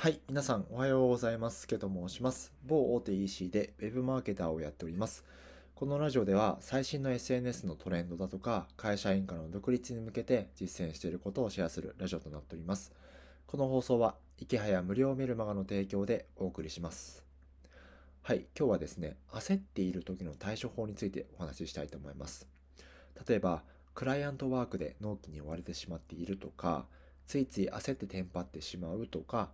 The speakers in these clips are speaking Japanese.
はい、皆さんおはようございます。けと申します。某大手 EC で Web マーケターをやっております。このラジオでは最新の SNS のトレンドだとか、会社員からの独立に向けて実践していることをシェアするラジオとなっております。この放送は、池早無料メルマガの提供でお送りします。はい、今日はですね、焦っている時の対処法についてお話ししたいと思います。例えば、クライアントワークで納期に追われてしまっているとか、ついつい焦ってテンパってしまうとか、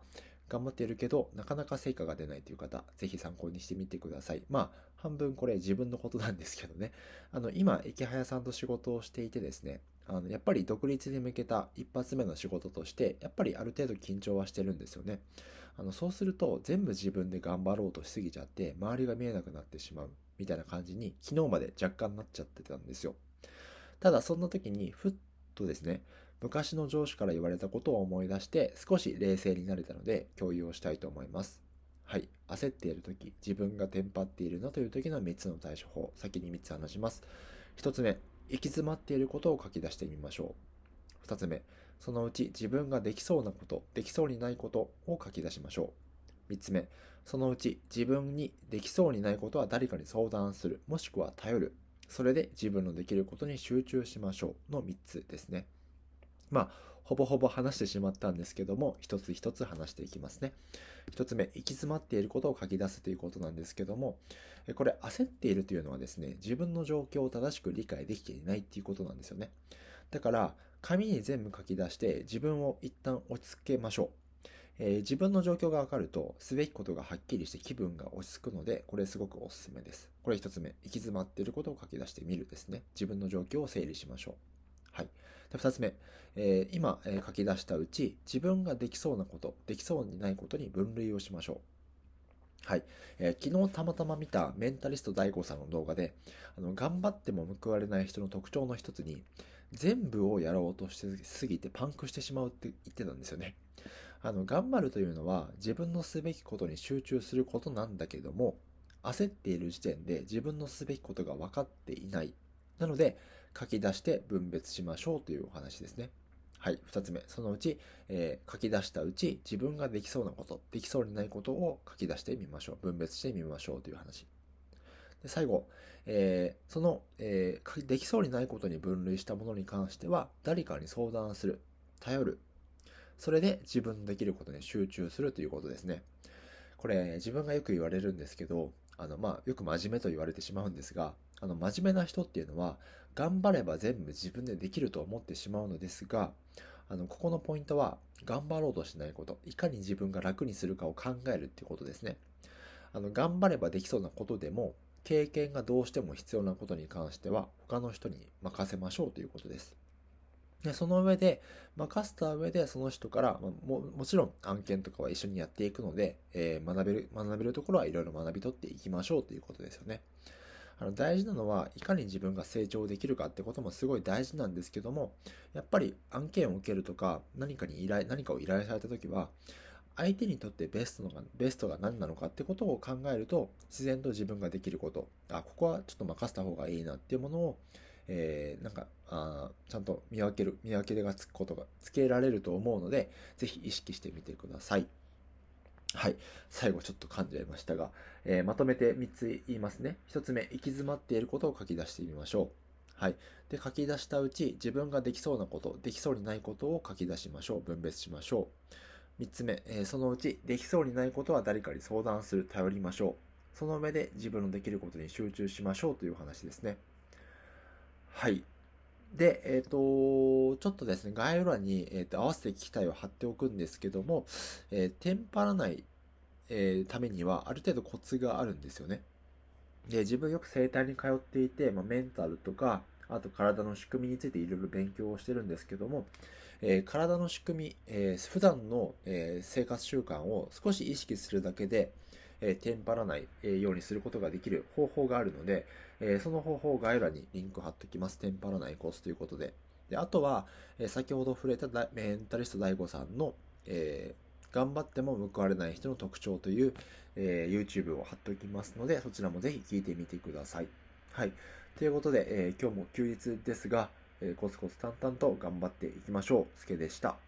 頑張っているけど、なかなか成果が出ないという方、ぜひ参考にしてみてください。まあ、半分これ自分のことなんですけどね。あの、今、池早さんと仕事をしていてですね、あの、やっぱり独立に向けた一発目の仕事として、やっぱりある程度緊張はしてるんですよね。あの、そうすると、全部自分で頑張ろうとしすぎちゃって、周りが見えなくなってしまう、みたいな感じに、昨日まで若干なっちゃってたんですよ。ただ、そんな時に、ふっとですね、昔の上司から言われたことを思い出して少し冷静になれたので共有をしたいと思います。はい。焦っている時、自分がテンパっているなという時の3つの対処法、先に3つ話します。1つ目、行き詰まっていることを書き出してみましょう。2つ目、そのうち自分ができそうなこと、できそうにないことを書き出しましょう。3つ目、そのうち自分にできそうにないことは誰かに相談する、もしくは頼る。それで自分のできることに集中しましょうの3つですね。まあ、ほぼほぼ話してしまったんですけども、一つ一つ話していきますね。一つ目、行き詰まっていることを書き出すということなんですけども、これ焦っているというのはですね、自分の状況を正しく理解できていないっていうことなんですよね。だから、紙に全部書き出して自分を一旦落ち着けましょう。えー、自分の状況がわかると、すべきことがはっきりして気分が落ち着くので、これすごくおすすめです。これ一つ目、行き詰まっていることを書き出してみるですね。自分の状況を整理しましょう。はい。で、二つ目、えー、今、えー、書き出したうち、自分ができそうなこと、できそうにないことに分類をしましょう。はい。えー、昨日たまたま見たメンタリスト DAIGO さんの動画で、あの、頑張っても報われない人の特徴の一つに、全部をやろうとしすぎてパンクしてしまうって言ってたんですよね。あの、頑張るというのは自分のすべきことに集中することなんだけども、焦っている時点で自分のすべきことが分かっていない。なので、書き出して分別しましょうというお話ですね。はい。二つ目。そのうち、えー、書き出したうち、自分ができそうなこと、できそうにないことを書き出してみましょう。分別してみましょうという話。で最後、えー、その、えー、できそうにないことに分類したものに関しては、誰かに相談する。頼る。それで自分のできることに集中するということですね。これ、自分がよく言われるんですけど、あの、まあ、よく真面目と言われてしまうんですが、あの、真面目な人っていうのは、頑張れば全部自分でできると思ってしまうのですが、あの、ここのポイントは、頑張ろうとしないこと、いかに自分が楽にするかを考えるっていうことですね。あの、頑張ればできそうなことでも、経験がどうしても必要なことに関しては、他の人に任せましょうということです。でその上で、任せた上でその人から、ま、ももちろん案件とかは一緒にやっていくので、えー、学べる、学べるところはいろいろ学び取っていきましょうということですよね。あの大事なのは、いかに自分が成長できるかってこともすごい大事なんですけども、やっぱり案件を受けるとか、何かに依頼、何かを依頼されたときは、相手にとってベストのが、ベストが何なのかってことを考えると、自然と自分ができること、あ、ここはちょっと任せた方がいいなっていうものを、えー、なんか、あちゃんと見分ける、見分けがつくことが、つけられると思うので、ぜひ意識してみてください。はい。最後ちょっと噛んじゃいましたが、えー、まとめて3つ言いますね。1つ目、行き詰まっていることを書き出してみましょう。はい。で、書き出したうち、自分ができそうなこと、できそうにないことを書き出しましょう。分別しましょう。3つ目、えー、そのうち、できそうにないことは誰かに相談する、頼りましょう。その上で自分のできることに集中しましょうという話ですね。はい。で、えっ、ー、と、ちょっとですね、概要欄に、えーと、合わせて機体を貼っておくんですけども、えー、テンパらない、えー、ためには、ある程度コツがあるんですよね。で、自分よく整体に通っていて、まあ、メンタルとか、あと体の仕組みについていろいろ勉強をしてるんですけども、えー、体の仕組み、えー、普段の、えー、生活習慣を少し意識するだけで、えー、テンパらないえようにすることができる方法があるので、えー、その方法を概要欄にリンク貼っておきます。テンパらないコースということで。で、あとは、え、先ほど触れたメンタリスト DAIGO さんの、え、頑張っても報われない人の特徴という、え、YouTube を貼っておきますので、そちらもぜひ聞いてみてください。はい。ということで、え、今日も休日ですが、え、コツコツ淡々と頑張っていきましょう。すけでした。